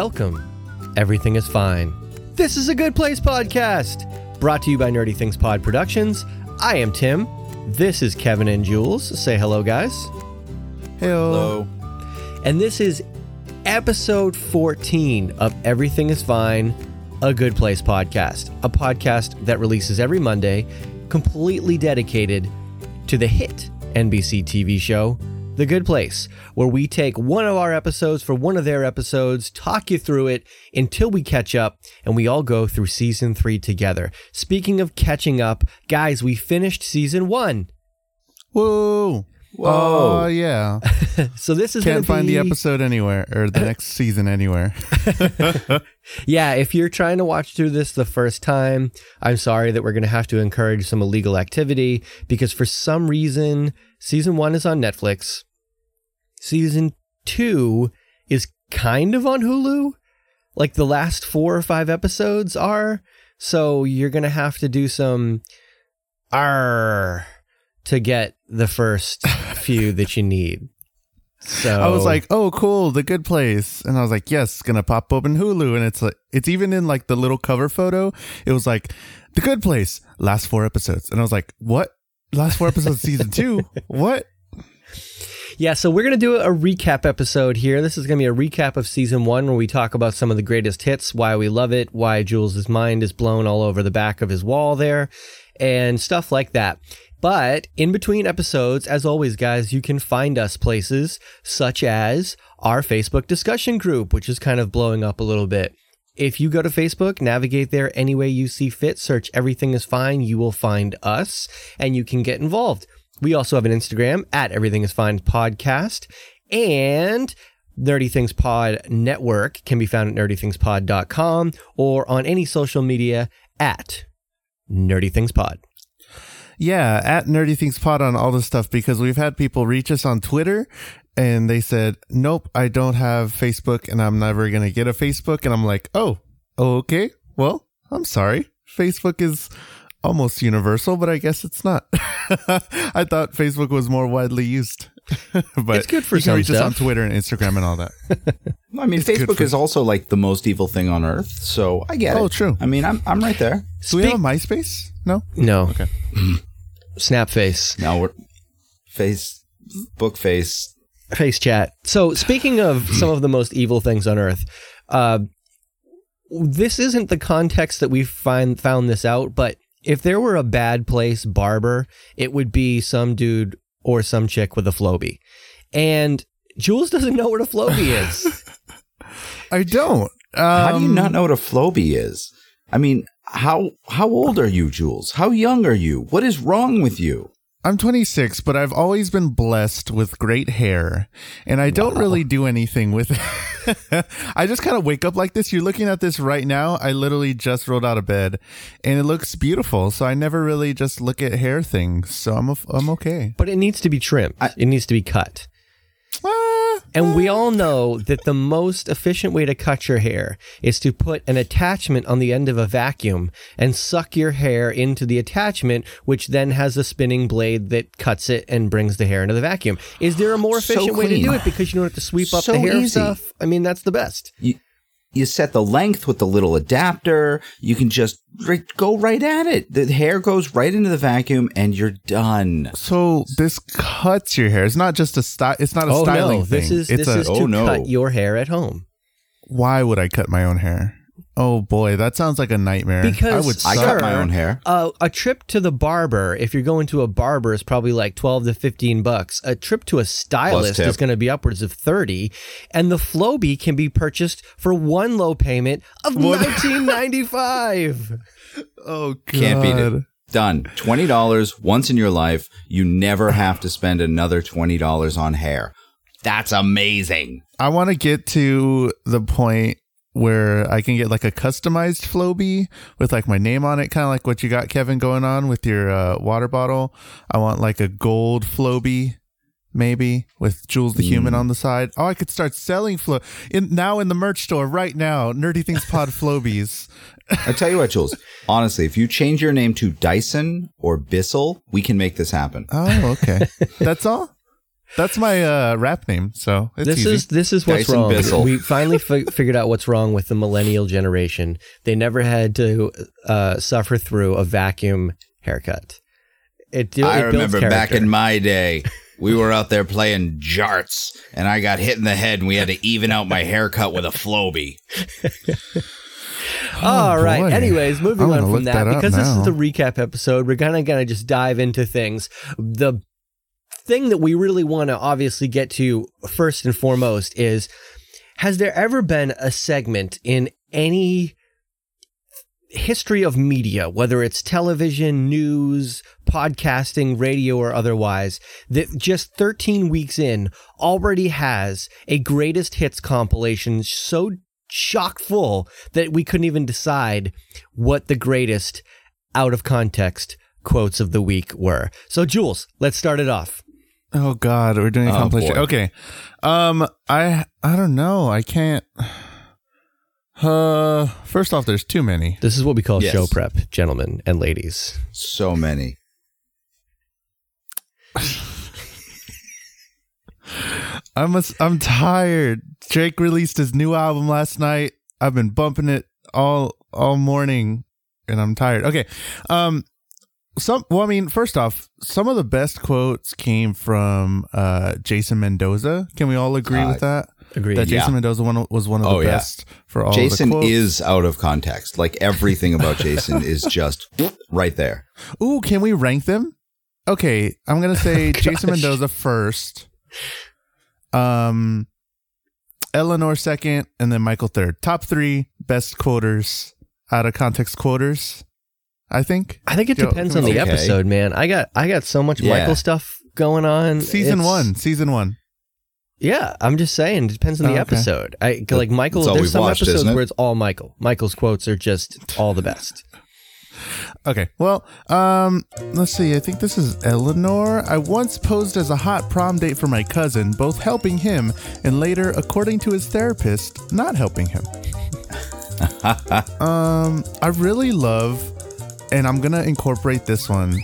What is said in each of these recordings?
Welcome. Everything is fine. This is a Good Place podcast, brought to you by Nerdy Things Pod Productions. I am Tim. This is Kevin and Jules. Say hello, guys. Hello. And this is episode 14 of Everything is Fine, a Good Place podcast, a podcast that releases every Monday, completely dedicated to the hit NBC TV show, The Good Place, where we take one of our episodes for one of their episodes, talk you through it until we catch up, and we all go through season three together. Speaking of catching up, guys, we finished season one. Whoa. Whoa. Oh, yeah. So this is gonna Can't find the episode anywhere or the next season anywhere. Yeah, if you're trying to watch through this the first time, I'm sorry that we're going to have to encourage some illegal activity because for some reason, season one is on Netflix. Season two is kind of on Hulu. Like the last four or five episodes are. So you're going to have to do some R to get the first few that you need. So I was like, "Oh, cool, The Good Place," and I was like, "Yes, it's gonna pop up in Hulu." And it's like, it's even in like the little cover photo. It was like, "The Good Place," last four episodes, and I was like, "What? Last four episodes, of season two? What?" Yeah, so we're going to do a recap episode here. This is going to be a recap of season one where we talk about some of the greatest hits, why we love it, why Jules' mind is blown all over the back of his wall there, and stuff like that. But in between episodes, as always, guys, you can find us places such as our Facebook discussion group, which is kind of blowing up a little bit. If you go to Facebook, navigate there any way you see fit, search Everything is Fine, you will find us and you can get involved. We also have an Instagram at Everything is Fine Podcast and Nerdy Things Pod Network can be found at nerdythingspod.com or on any social media at Nerdy Things Pod. Yeah, at Nerdy Things Pod on all this stuff because we've had people reach us on Twitter and they said, "Nope, I don't have Facebook and I'm never going to get a Facebook." And I'm like, "Oh, oh, okay. Well, I'm sorry. Facebook is almost universal, but I guess it's not. I thought Facebook was more widely used." but It's good for you can some reach us on. Twitter and Instagram and all that. I mean, good Facebook for- is also like the most evil thing on earth, so I get it. Oh, true. I mean, I'm I'm right there. Do we have a MySpace? No. No. Okay. Snapface. Now we're face book face. Face chat. So, speaking of some of the most evil things on earth, uh, this isn't the context that we find found this out, but if there were a bad place barber, it would be some dude or some chick with a Flowbee. And Jules doesn't know what a Flowbee is. I don't. Um, How do you not know what a Flowbee is? I mean, how how old are you, Jules? How young are you? What is wrong with you? I'm 26, but I've always been blessed with great hair, and I don't really do anything with it. I just kind of wake up like this. You're looking at this right now. I literally just rolled out of bed, and it looks beautiful. So I never really just look at hair things. So I'm a, I'm okay. but it needs to be trimmed, it needs to be cut. Ah, And we all know that the most efficient way to cut your hair is to put an attachment on the end of a vacuum and suck your hair into the attachment, which then has a spinning blade that cuts it and brings the hair into the vacuum. Is there a more So efficient way to do it because you don't have to sweep up So the hair easy. stuff? I mean, that's the best. You you set the length with the little adapter. You can just right, go right at it. The hair goes right into the vacuum, and you're done. so this cuts your hair. It's not just a style. It's not a Oh styling no, thing. this is it's this a. is oh, to oh, no. cut your hair at home. why would I cut my own hair? Oh boy, that sounds like a nightmare. Because I would. I suck. cut my own hair. Uh, a trip to the barber, if you're going to a barber, is probably like 12 to 15 bucks. A trip to a stylist is going to be upwards of 30. And the Flowbee can be purchased for one low payment of 1995 Oh god. Can't beat it. Done. Twenty dollars once in your life. You never have to spend another twenty dollars on hair. That's amazing. I want to get to the point where I can get like a customized Flowbee with like my name on it, kind of like what you got, Kevin, going on with your uh, water bottle. I want like a gold Flowbee, maybe with Jules the Human on the side. Oh, I could start selling Flo in now in the merch store right now. Nerdy Things Pod Flowbees. I tell you what, Jules. Honestly, if you change your name to Dyson or Bissell, we can make this happen. Oh, okay. That's all. That's my uh, rap name. So it's this easy. is this is what's Dyson wrong. Bissell. We finally fi- figured out what's wrong with the millennial generation. They never had to uh, suffer through a vacuum haircut. It, do- I it builds remember back in my day, we were out there playing jarts, and I got hit in the head, and we had to even out my haircut with a Flowbee. All Oh, right. boy. Anyways, moving I'm on from that, that up because this is the recap episode, we're gonna gonna just dive into things. The thing that we really want to obviously get to first and foremost is: Has there ever been a segment in any history of media, whether it's television, news, podcasting, radio, or otherwise, that just 13 weeks in already has a greatest hits compilation so chock full that we couldn't even decide what the greatest out of context quotes of the week were. So, Jules, let's start it off. Oh God, we're doing a Oh, compilation. boy. Okay, um, I I don't know. I can't. Uh, first off, there's too many. This is what we call Yes. show prep, gentlemen and ladies. So many. I'm a, I'm tired. Drake released his new album last night. I've been bumping it all all morning, and I'm tired. Okay, um, some. Well, I mean, first off, some of the best quotes came from uh Jason Mendoza. Can we all agree Uh, with that? Agreed. That Jason yeah. Mendoza one was one of the Oh, yeah. best for all. Jason the is out of context. Like everything about Jason is just right there. Ooh, can we rank them? Okay, I'm gonna say Jason. Mendoza first. Um, Eleanor second, and then Michael third. Top three best quoters out of context quoters. I think I think it depends on the okay. episode, man. I got I got so much Yeah. Michael stuff going on. season It's- one. Season one. Yeah, I'm just saying. It depends on the Oh, okay. episode. I like Michael. There's some watched, episodes it? where it's all Michael. Michael's quotes are just all the best. Okay. Well, um, let's see. I think this is Eleanor. I once posed as a hot prom date for my cousin, both helping him and later, according to his therapist, not helping him. um, I really love, and I'm gonna incorporate this one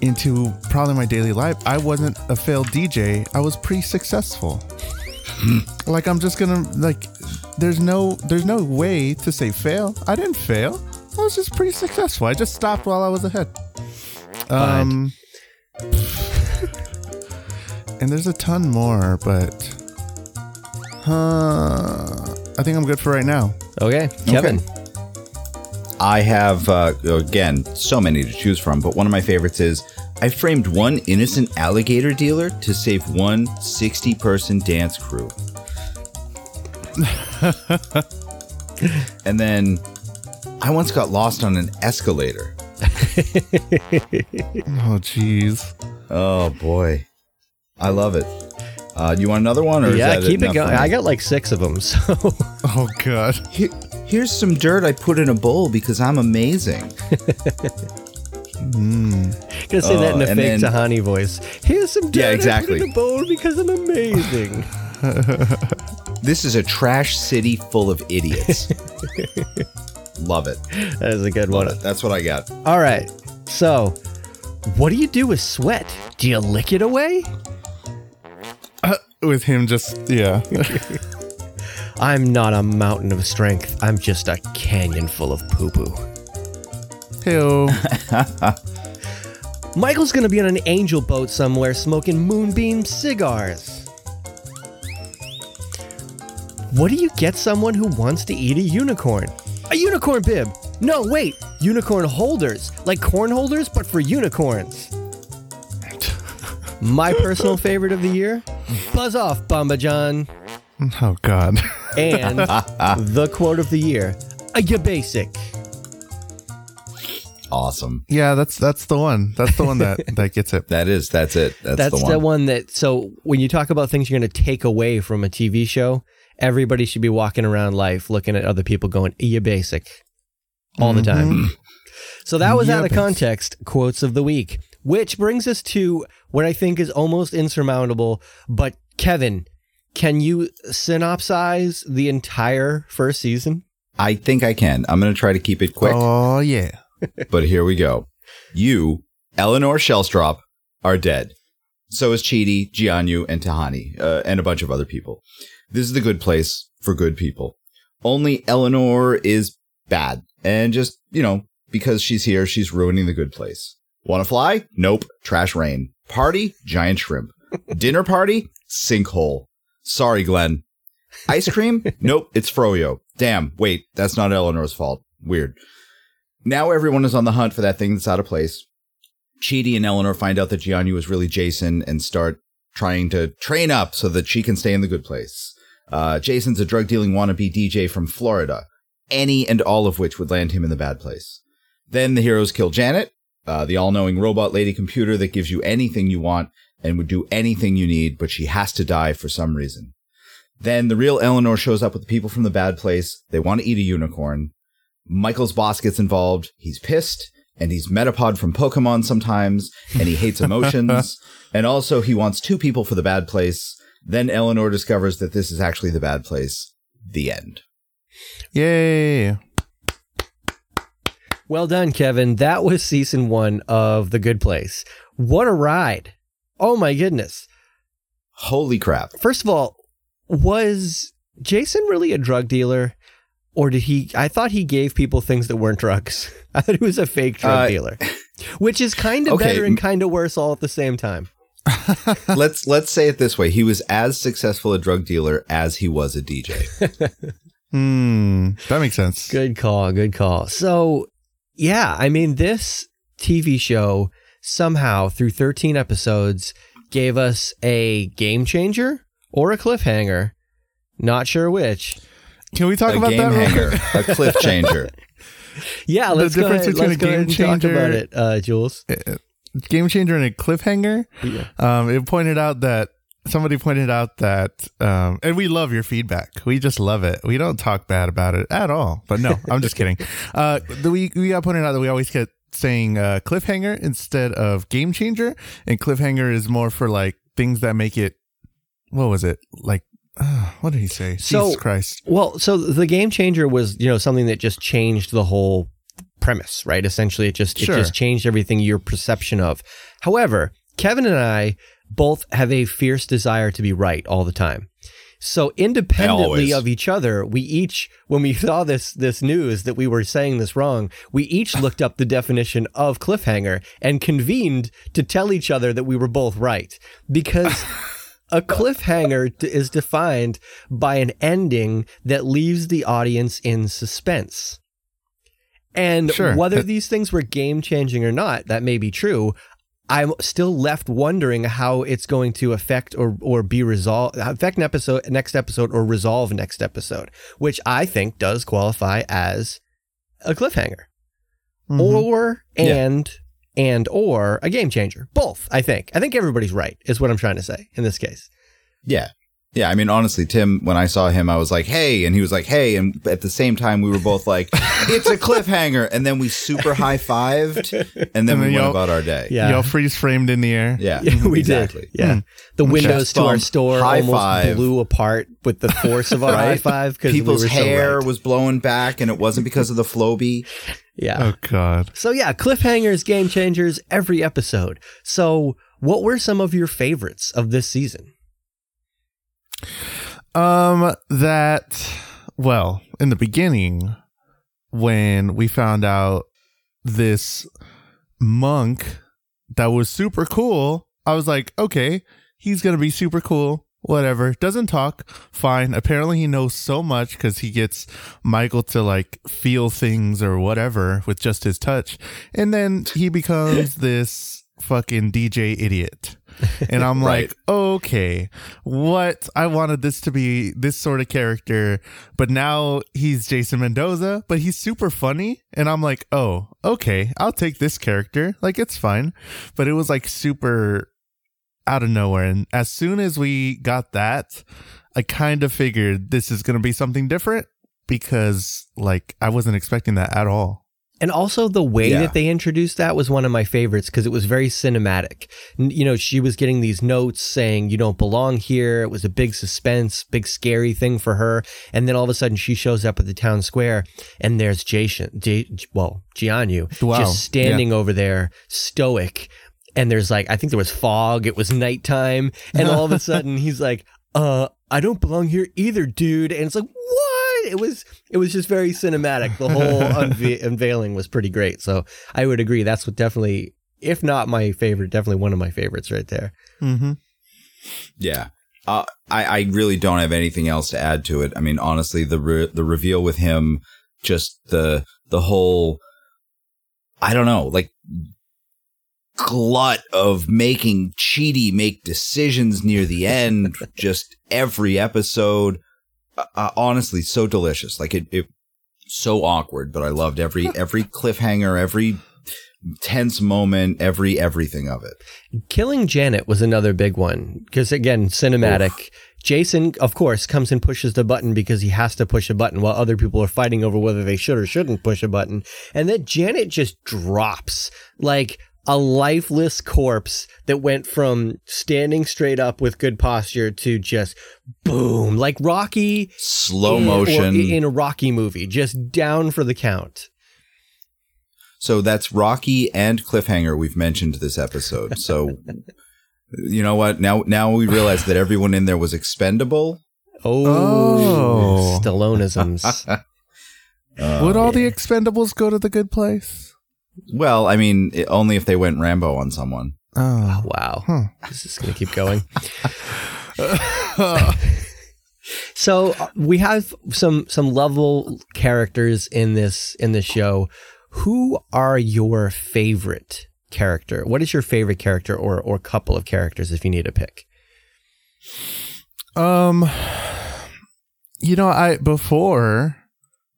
into probably my daily life. I wasn't a failed DJ. I was pretty successful. like I'm just gonna like. There's no there's no way to say fail. I didn't fail. I was just pretty successful. I just stopped while I was ahead. Um, and there's a ton more, but uh, I think I'm good for right now. Okay, Kevin. I have uh, again so many to choose from, but one of my favorites is I framed one innocent alligator dealer to save one 60 person dance crew. and then I once got lost on an escalator. Oh, jeez. Oh boy. I love it. Uh, do you want another one? Or Yeah, is that keep it going. I got like six of them. So Oh, God. Here- here's some dirt I put in a bowl because I'm amazing. Hmm. gonna say that in oh, a Oh, fake then- Tahani voice. Here's some dirt Yeah, I put exactly. in a bowl because I'm amazing. This is a trash city full of idiots. Love it. that is a good Love one. it. That's what I got. All right. So, what do you do with sweat? Do you lick it away? Uh, with him just, yeah. I'm not a mountain of strength. I'm just a canyon full of poo poo. Heyo. Michael's gonna be on an angel boat somewhere smoking moonbeam cigars. What do you get someone who wants to eat a unicorn? A unicorn bib! No, wait, unicorn holders, like corn holders, but for unicorns. My personal favorite of the year Buzz off, Bambadjan. Oh, God. And the quote of the year Are you basic? Awesome. Yeah, that's that's the one. That's the one that, that gets it. That is. That's it. That's, That's the one. that. So when you talk about things you're going to take away from a TV show, everybody should be walking around life looking at other people going, "You basic," all the time. Mm-hmm. So that was Yeah, out of context. Quotes of the week, which brings us to what I think is almost insurmountable. But Kevin, can you synopsize the entire first season? I think I can. I'm going to try to keep it quick, Oh, yeah. but here we go. You, Eleanor Shellstrop, are dead. So is Chidi, Jianyu, and Tahani, uh, and a bunch of other people. This is the good place for good people. Only Eleanor is bad. And just, you know, because she's here, she's ruining the good place. Want to fly? Nope. Trash rain. Party? Giant shrimp. Dinner party? Sinkhole. Sorry, Glenn. Ice cream? nope, it's Froyo. Damn, wait, that's not Eleanor's fault. Weird. Now everyone is on the hunt for that thing that's out of place. Chidi and Eleanor find out that Jianyu is really Jason and start trying to train up so that she can stay in the good place. Uh, Jason's a drug dealing wannabe DJ from Florida, any and all of which would land him in the bad place. Then the heroes kill Janet, uh, the all knowing robot lady computer that gives you anything you want and would do anything you need, but she has to die for some reason. Then the real Eleanor shows up with the people from the bad place. They want to eat a unicorn. Michael's boss gets involved. He's pissed and he's Metapod from Pokemon sometimes and he hates emotions. and also he wants two people for the bad place. Then Eleanor discovers that this is actually the bad place. The end. Yay. Well done, Kevin. That was season one of The Good Place. What a ride. Oh my goodness. Holy crap. First of all, was Jason really a drug dealer? Or did he? I thought he gave people things that weren't drugs. I thought he was a fake drug Uh, dealer, which is kind of okay. better and kind of worse all at the same time. let's let's say it this way. He was as successful a drug dealer as he was a DJ. Hmm. That makes sense. Good call. Good call. So, yeah, I mean, this TV show somehow through 13 episodes gave us a game changer or a cliffhanger. Not sure which. Can we talk a about game that? real hanger, a cliff changer. Yeah, let's go difference ahead, between let's a go ahead game and talk changer- about it, uh, Jules. Game changer and a cliffhanger. Yeah. Um, it pointed out that somebody pointed out that, um, and we love your feedback. We just love it. We don't talk bad about it at all. But no, I'm just kidding. Uh, the, we we got pointed out that we always get saying uh, cliffhanger instead of game changer, and cliffhanger is more for like things that make it. What was it like? Uh, what did he say? So- Jesus Christ! Well, so the game changer was, you know, something that just changed the whole premise, right? Essentially, it just Sure. it just changed everything your perception of. However, Kevin and I both have a fierce desire to be right all the time. So independently of each other, we each when we saw this this news that we were saying this wrong, we each looked up the definition of cliffhanger and convened to tell each other that we were both right because a cliffhanger is defined by an ending that leaves the audience in suspense. And Sure. whether these things were game changing or not, that may be true. I'm still left wondering how it's going to affect or or be resolved, affect an episode, next episode, or resolve next episode, which I think does qualify as a cliffhanger, Mhm. or Yeah. and and or a game changer. Both, I think. I think everybody's right. Is what I'm trying to say in this case. Yeah. Yeah, I mean, honestly, Tim, when I saw him, I was like, hey. And he was like, hey. And at the same time, we were both like, it's a cliffhanger. And then we super high fived. And then And we went y'all- about our day. Yeah. Y'all freeze framed in the air. Yeah. Yeah, we exactly. did. Yeah. Hmm. The windows to our store high almost five. blew apart with the force of our Right? high five because People's we were hair So was blowing back, and it wasn't because of the Flowbee. Yeah. Oh God. So yeah, cliffhangers, game changers, every episode. So what were some of your favorites of this season? Um, that well, in the beginning, when we found out this monk that was super cool, I was like, okay, he's gonna be super cool. Whatever. Doesn't talk. Fine. Apparently, he knows so much because he gets Michael to like feel things or whatever with just his touch. And then he becomes this fucking DJ idiot. And I'm Right. like, okay, what? I wanted this to be this sort of character, but now he's Jason Mendoza, but he's super funny. And I'm like, oh, okay, I'll take this character. Like, it's fine. But it was like super out of nowhere. And as soon as we got that, I kind of figured this is going to be something different because, like, I wasn't expecting that at all. And also the way Yeah. that they introduced that was one of my favorites because it was very cinematic. You know, she was getting these notes saying, you don't belong here. It was a big suspense, big scary thing for her. And then all of a sudden she shows up at the town square and there's Jason, J- well, Jianyu Wow. just standing over there, stoic. and there's like I think there was fog. It was nighttime, and all of a sudden he's like, "Uh, I don't belong here either, dude." And it's like, what? It was it was just very cinematic. The whole unve- unveiling was pretty great. So I would agree. That's what definitely, if not my favorite, definitely one of my favorites right there. Mm-hmm. Yeah. Uh, I, I really don't have anything else to add to it. I mean, honestly, the re- the reveal with him, just the the whole, I don't know, like glut of making Chidi make decisions near the end. just every episode, uh, uh, honestly, so delicious. Like it, it, so awkward, but I loved every every cliffhanger, every tense moment, every everything of it. Killing Janet was another big one because again, cinematic. Jason, of course, comes and pushes the button because he has to push a button while other people are fighting over whether they should or shouldn't push a button. And then Janet just drops like a lifeless corpse that went from standing straight up with good posture to just boom, like Rocky Slow in- motion. in a Rocky movie, just down for the count. So that's Rocky and Cliffhanger we've mentioned this episode. So you know what? Now now we realize that everyone in there was expendable. Oh, Oh. Stalloneisms. Uh, Would all the expendables go to the good place? Well, I mean, it, only if they went Rambo on someone. Oh. wow. Huh. This is going to keep going. So uh, we have some some level characters in this in this show. Who are your favorite character? What is your favorite character or or couple of characters if you need a pick? Um, you know, I before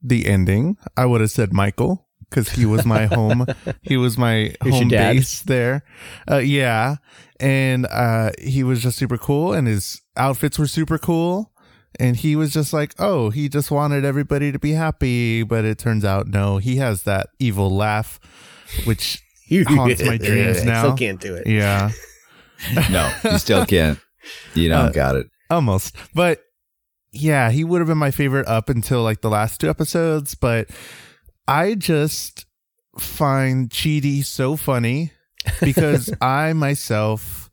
the ending, I would have said Michael because he was my home. he was my Who's home base there. Uh, yeah, and uh, he was just super cool, and his outfits were super cool. And he was just like, oh, he just wanted everybody to be happy, but it turns out no, he has that evil laugh, which Haunts my dreams I now. Still can't do it. yeah, No, you still can't. You don't Uh, got it. almost but yeah he would have been my favorite up until like the last two episodes but i just find Chidi so funny because i myself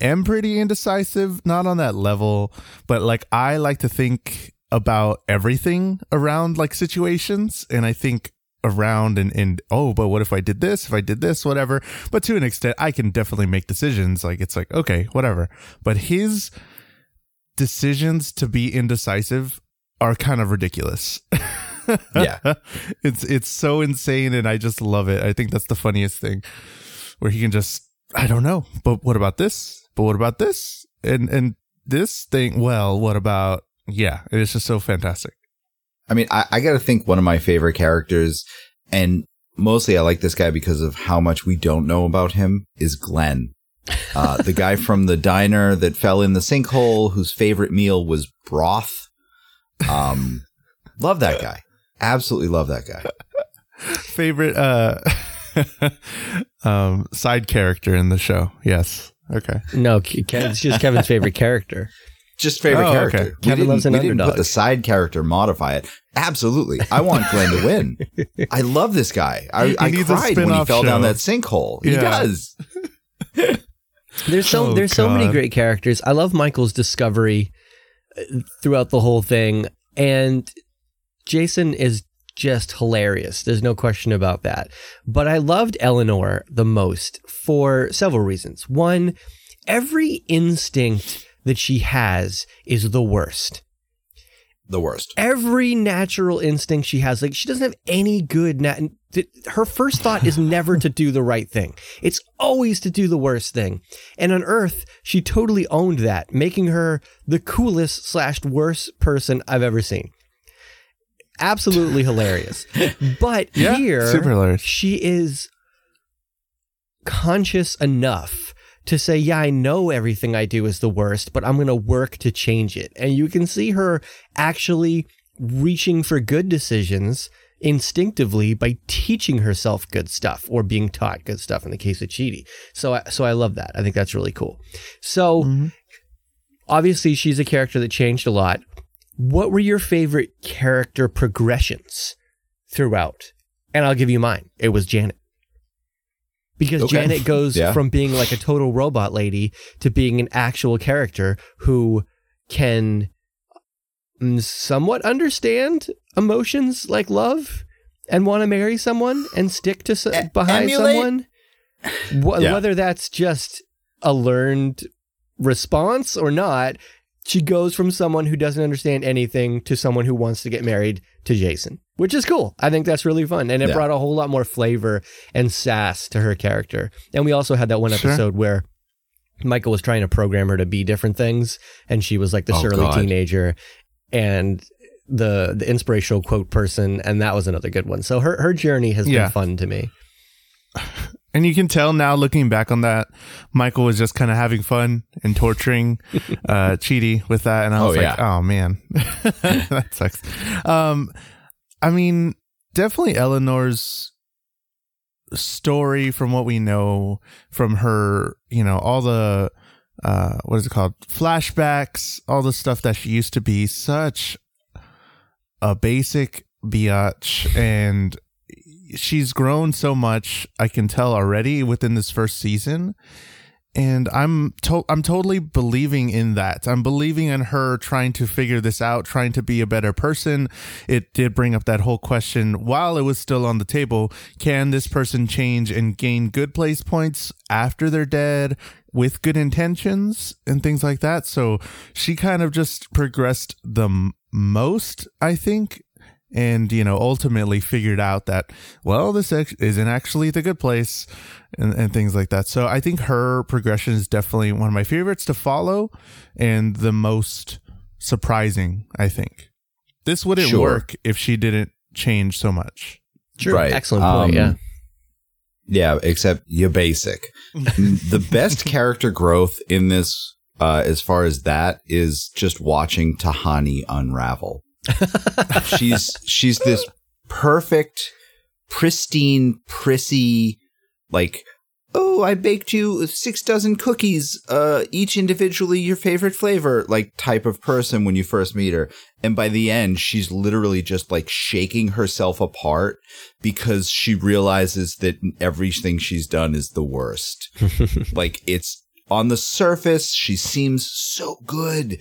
am pretty indecisive not on that level but like i like to think about everything around like situations and i think around and and oh but what if i did this if i did this whatever. But to an extent i can definitely make decisions. Like it's like okay whatever. But his decisions to be indecisive are kind of ridiculous. Yeah. it's it's so insane and I just love it. I think that's the funniest thing. Where he can just I don't know, but what about this? But what about this? And and this thing, well, what about yeah, it's just so fantastic. I mean, I, I got to think one of my favorite characters, and mostly I like this guy because of how much we don't know about him, is Glenn. Uh, the guy from the diner that fell in the sinkhole, whose favorite meal was broth. Um, love that guy. Absolutely love that guy. Favorite uh um side character in the show. Yes. Okay. No, Ke- Ke- it's just Kevin's favorite character. Just favorite Oh, okay. character. Kevin we didn't, loves an we didn't put the side character modify it. Absolutely. I want Glenn to win. I love this guy. I, I needs a cried when he spin-off fell down that sinkhole. He does. There's so Oh, there's so many great characters. I love Michael's discovery uh, throughout the whole thing, and Jason is just hilarious. There's no question about that. But I loved Eleanor the most for several reasons. One, every instinct that she has is the worst. The worst. Every natural instinct she has, like she doesn't have any good. Nat- her first thought is never to do the right thing. It's always to do the worst thing. And on Earth, she totally owned that, making her the coolest slash worst person I've ever seen. Absolutely hilarious. But Yeah. here, hilarious. she is conscious enough to say, Yeah, I know everything I do is the worst, but I'm going to work to change it. And you can see her actually reaching for good decisions instinctively by teaching herself good stuff or being taught good stuff in the case of Chidi. So I, so I love that. I think that's really cool. So Mhm. obviously she's a character that changed a lot. What were your favorite character progressions throughout? And I'll give you mine. It was Janet. because Okay. Janet goes Yeah. from being like a total robot lady to being an actual character who can mm, somewhat understand emotions like love and want to marry someone and stick to so- behind emulate? someone. Wh- Yeah. Whether that's just a learned response or not, she goes from someone who doesn't understand anything to someone who wants to get married to Jason, which is cool. I think that's really fun. And it Yeah. brought a whole lot more flavor and sass to her character. And we also had that one Sure. episode where Michael was trying to program her to be different things, and she was like the Oh, surly God. teenager and the the inspirational quote person, and that was another good one. So her her journey has Yeah. been fun to me. And you can tell now, looking back on that, Michael was just kind of having fun and torturing uh, Chidi with that, and I Oh, was like, "Oh man, that sucks." Um, I mean, definitely Eleanor's story, from what we know from her, you know, all the uh, what is it called, flashbacks, all the stuff that she used to be, such a basic biatch and she's grown so much I can tell already within this first season and I'm to- I'm totally believing in that. I'm believing in her trying to figure this out, trying to be a better person. It did bring up that whole question while it was still on the table, can this person change and gain good place points after they're dead with good intentions and things like that? So she kind of just progressed the m- most, I think, and you know ultimately figured out that well this ex- isn't actually the good place and, and things like that so i think her progression is definitely one of my favorites to follow and the most surprising i think this wouldn't Sure. work if she didn't change so much True. Right. Excellent point. Um, yeah. Yeah, except you're basic. the best character growth in this, uh, as far as that, is just watching Tahani unravel. she's she's this perfect, pristine, prissy, like, oh, I baked you six dozen cookies, uh, each individually your favorite flavor, like type of person when you first meet her. And by the end, she's literally just like shaking herself apart because she realizes that everything she's done is the worst. like it's on the surface, she seems so good.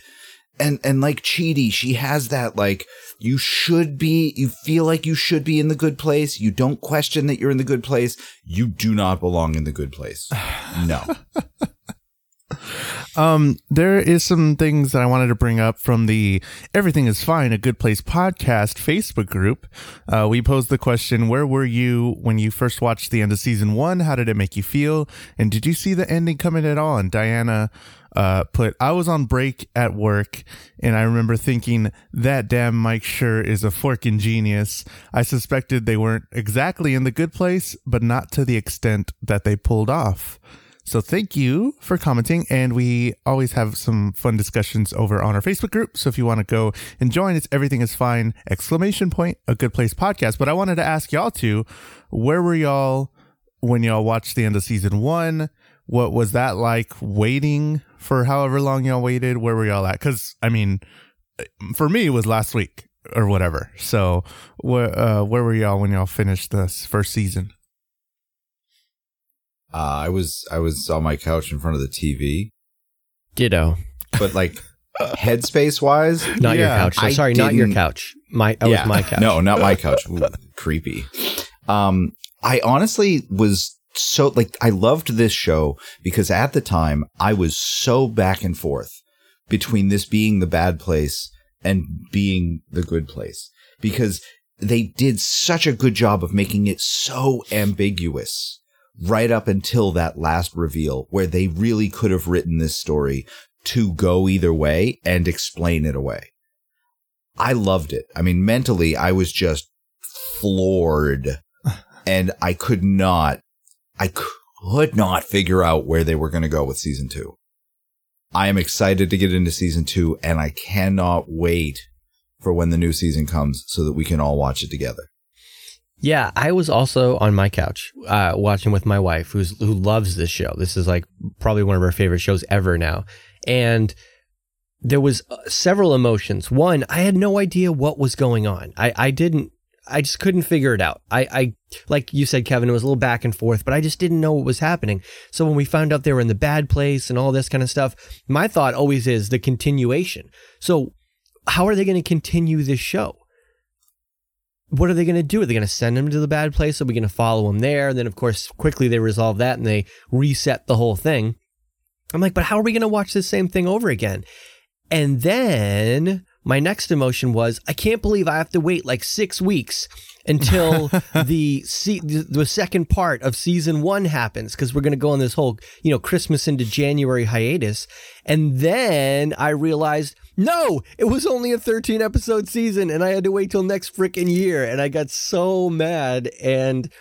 And and like Chidi, she has that like you should be you feel like you should be in the good place. You don't question that you're in the good place. You do not belong in the good place. No. Um, there is some things that I wanted to bring up from the Everything is Fine, a Good Place podcast Facebook group. Uh, we posed the question, where were you when you first watched the end of season one? How did it make you feel? And did you see the ending coming at all? And Diana, uh, put, I was on break at work and I remember thinking that damn Mike sure is a forking genius. I suspected they weren't exactly in the good place, but not to the extent that they pulled off. So thank you for commenting. And we always have some fun discussions over on our Facebook group. So if you want to go and join, it's everything is fine. Exclamation point, a good place podcast. But I wanted to ask y'all too, where were y'all when y'all watched the end of season one? What was that like waiting for however long y'all waited? Where were y'all at? Cause I mean, for me, it was last week or whatever. So where, uh, where were y'all when y'all finished this first season? Uh, I was I was on my couch in front of the TV, Ditto. but like headspace wise, Not your couch. So I sorry, not your couch. My that was my couch. No, not my couch. Ooh, creepy. Um, I honestly was so like I loved this show because at the time I was so back and forth between this being the bad place and being the good place because they did such a good job of making it so ambiguous right up until that last reveal where they really could have written this story to go either way and explain it away. I loved it. I mean, mentally, I was just floored and I could not, I could not figure out where they were going to go with season two. I am excited to get into season two and I cannot wait for when the new season comes so that we can all watch it together. Yeah, I was also on my couch uh, watching with my wife, who's who loves this show. This is like probably one of her favorite shows ever now, and there was uh, several emotions. One, I had no idea what was going on. I I didn't. I just couldn't figure it out. I, I, like you said, Kevin, it was a little back and forth, but I just didn't know what was happening. So when we found out they were in the bad place and all this kind of stuff, my thought always is the continuation. So how are they going to continue this show? What are they going to do? Are they going to send him to the bad place? Are we going to follow him there? And then, of course, quickly they resolve that and they reset the whole thing. I'm like, but how are we going to watch the same thing over again? And then my next emotion was, I can't believe I have to wait like six weeks until the se- the second part of season one happens because we're going to go on this whole you know Christmas into January hiatus, and then I realized no, it was only a 13 episode season, and I had to wait till next freaking year, and I got so mad and.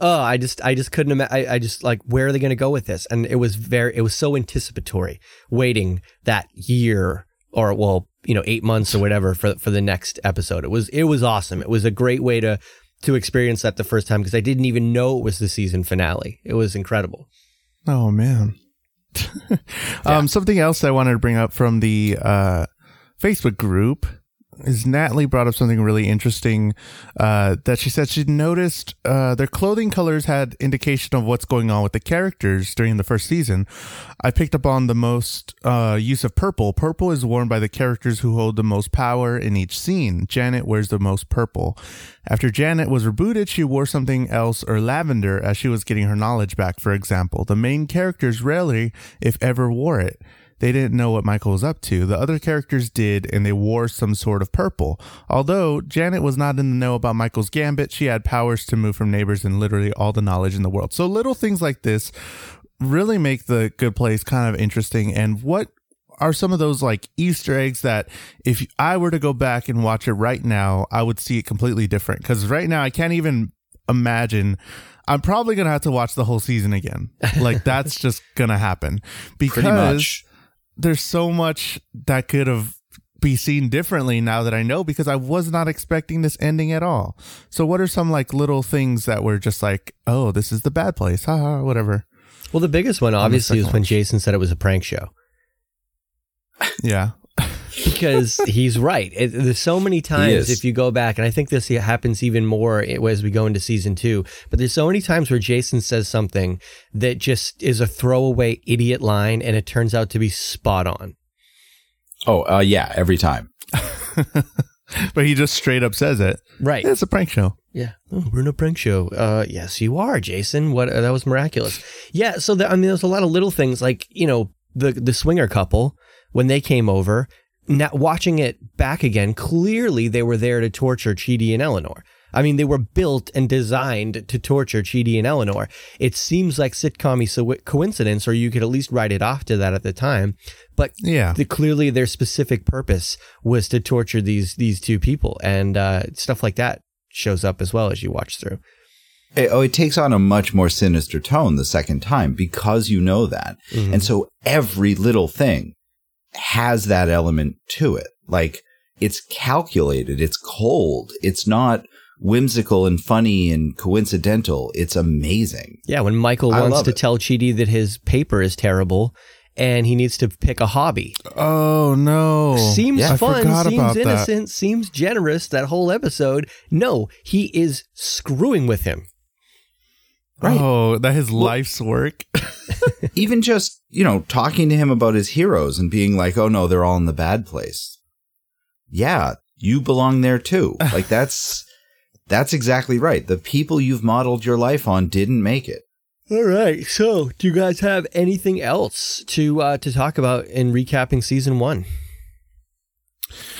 Oh, I just, I just couldn't imagine. I, I just like, where are they going to go with this? And it was very, it was so anticipatory, waiting that year or well, you know, eight months or whatever for for the next episode. It was, it was awesome. It was a great way to to experience that the first time because I didn't even know it was the season finale. It was incredible. Oh man. um, something else I wanted to bring up from the uh, Facebook group is Natalie brought up something really interesting uh, that she said she noticed uh, their clothing colors had indication of what's going on with the characters during the first season. I picked up on the most uh, use of purple. Purple is worn by the characters who hold the most power in each scene. Janet wears the most purple. After Janet was rebooted, she wore something else or lavender as she was getting her knowledge back, for example. The main characters rarely, if ever, wore it. They didn't know what Michael was up to. The other characters did, and they wore some sort of purple. Although Janet was not in the know about Michael's gambit, she had powers to move from neighbors and literally all the knowledge in the world. So little things like this really make the good place kind of interesting. And what are some of those like Easter eggs that if I were to go back and watch it right now, I would see it completely different? Because right now I can't even imagine. I'm probably gonna have to watch the whole season again. Like that's just gonna happen because there's so much that could have be seen differently now that I know because I was not expecting this ending at all. So what are some like little things that were just like, oh, this is the bad place, haha, whatever. Well, the biggest one obviously is when Jason said it was a prank show. Yeah. Because he's right. It, there's so many times if you go back, and I think this happens even more as we go into season two. But there's so many times where Jason says something that just is a throwaway idiot line, and it turns out to be spot on. Oh, uh, yeah, every time. but he just straight up says it. Right. It's a prank show. Yeah. Oh, we're in a prank show. Uh, yes, you are, Jason. What? Uh, that was miraculous. Yeah. So the, I mean, there's a lot of little things like you know the the swinger couple when they came over now watching it back again, clearly they were there to torture Chidi and Eleanor. I mean, they were built and designed to torture Chidi and Eleanor. It seems like sitcom coincidence, or you could at least write it off to that at the time. But yeah, the, clearly their specific purpose was to torture these these two people, and uh, stuff like that shows up as well as you watch through. It, oh, it takes on a much more sinister tone the second time because you know that, mm-hmm. and so every little thing has that element to it. Like it's calculated, it's cold, it's not whimsical and funny and coincidental. It's amazing. Yeah, when Michael wants to it. tell Chidi that his paper is terrible and he needs to pick a hobby. Oh no. Seems yeah, fun, seems innocent, that. seems generous that whole episode. No, he is screwing with him. Right. Oh, that his well, life's work. even just, you know, talking to him about his heroes and being like, oh no, they're all in the bad place. Yeah, you belong there too. Like that's, that's exactly right. The people you've modeled your life on didn't make it. All right. So, do you guys have anything else to uh, to talk about in recapping season one?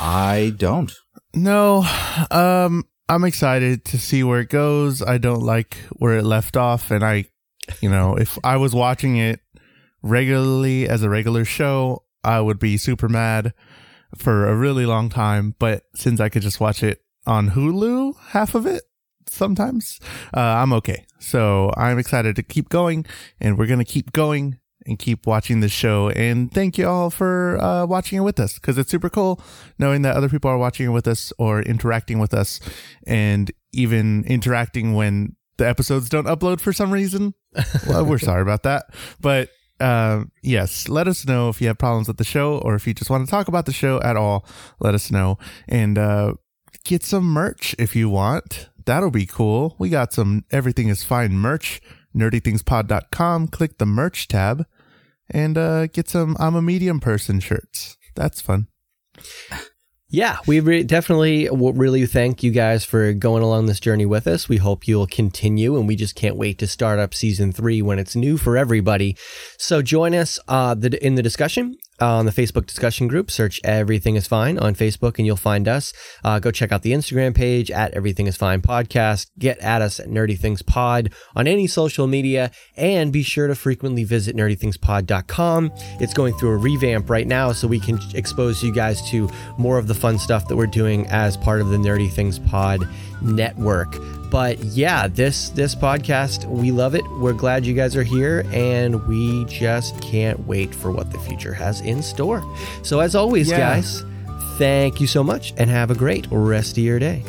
I don't. No. Um, I'm excited to see where it goes. I don't like where it left off, and I you know, if I was watching it regularly as a regular show, I would be super mad for a really long time. But since I could just watch it on Hulu, half of it sometimes, uh, I'm okay. So I'm excited to keep going and we're going to keep going and keep watching the show. And thank you all for uh, watching it with us because it's super cool knowing that other people are watching it with us or interacting with us and even interacting when the episodes don't upload for some reason. well, we're sorry about that. But uh, yes, let us know if you have problems with the show or if you just want to talk about the show at all. Let us know. And uh, get some merch if you want. That'll be cool. We got some Everything is Fine merch. NerdyThingsPod.com. Click the merch tab and uh, get some I'm a medium person shirts. That's fun. Yeah, we re- definitely will really thank you guys for going along this journey with us. We hope you'll continue, and we just can't wait to start up season three when it's new for everybody. So join us uh, the, in the discussion on the Facebook discussion group. Search Everything is Fine on Facebook and you'll find us. Uh, go check out the Instagram page at Everything is Fine Podcast. Get at us at Nerdy Things Pod on any social media and be sure to frequently visit nerdythingspod.com. It's going through a revamp right now so we can expose you guys to more of the fun stuff that we're doing as part of the Nerdy Things Pod network. But yeah, this this podcast, we love it. We're glad you guys are here and we just can't wait for what the future has in store. So as always, Yeah. guys, thank you so much and have a great rest of your day.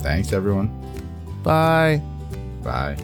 Thanks, everyone. Bye. Bye.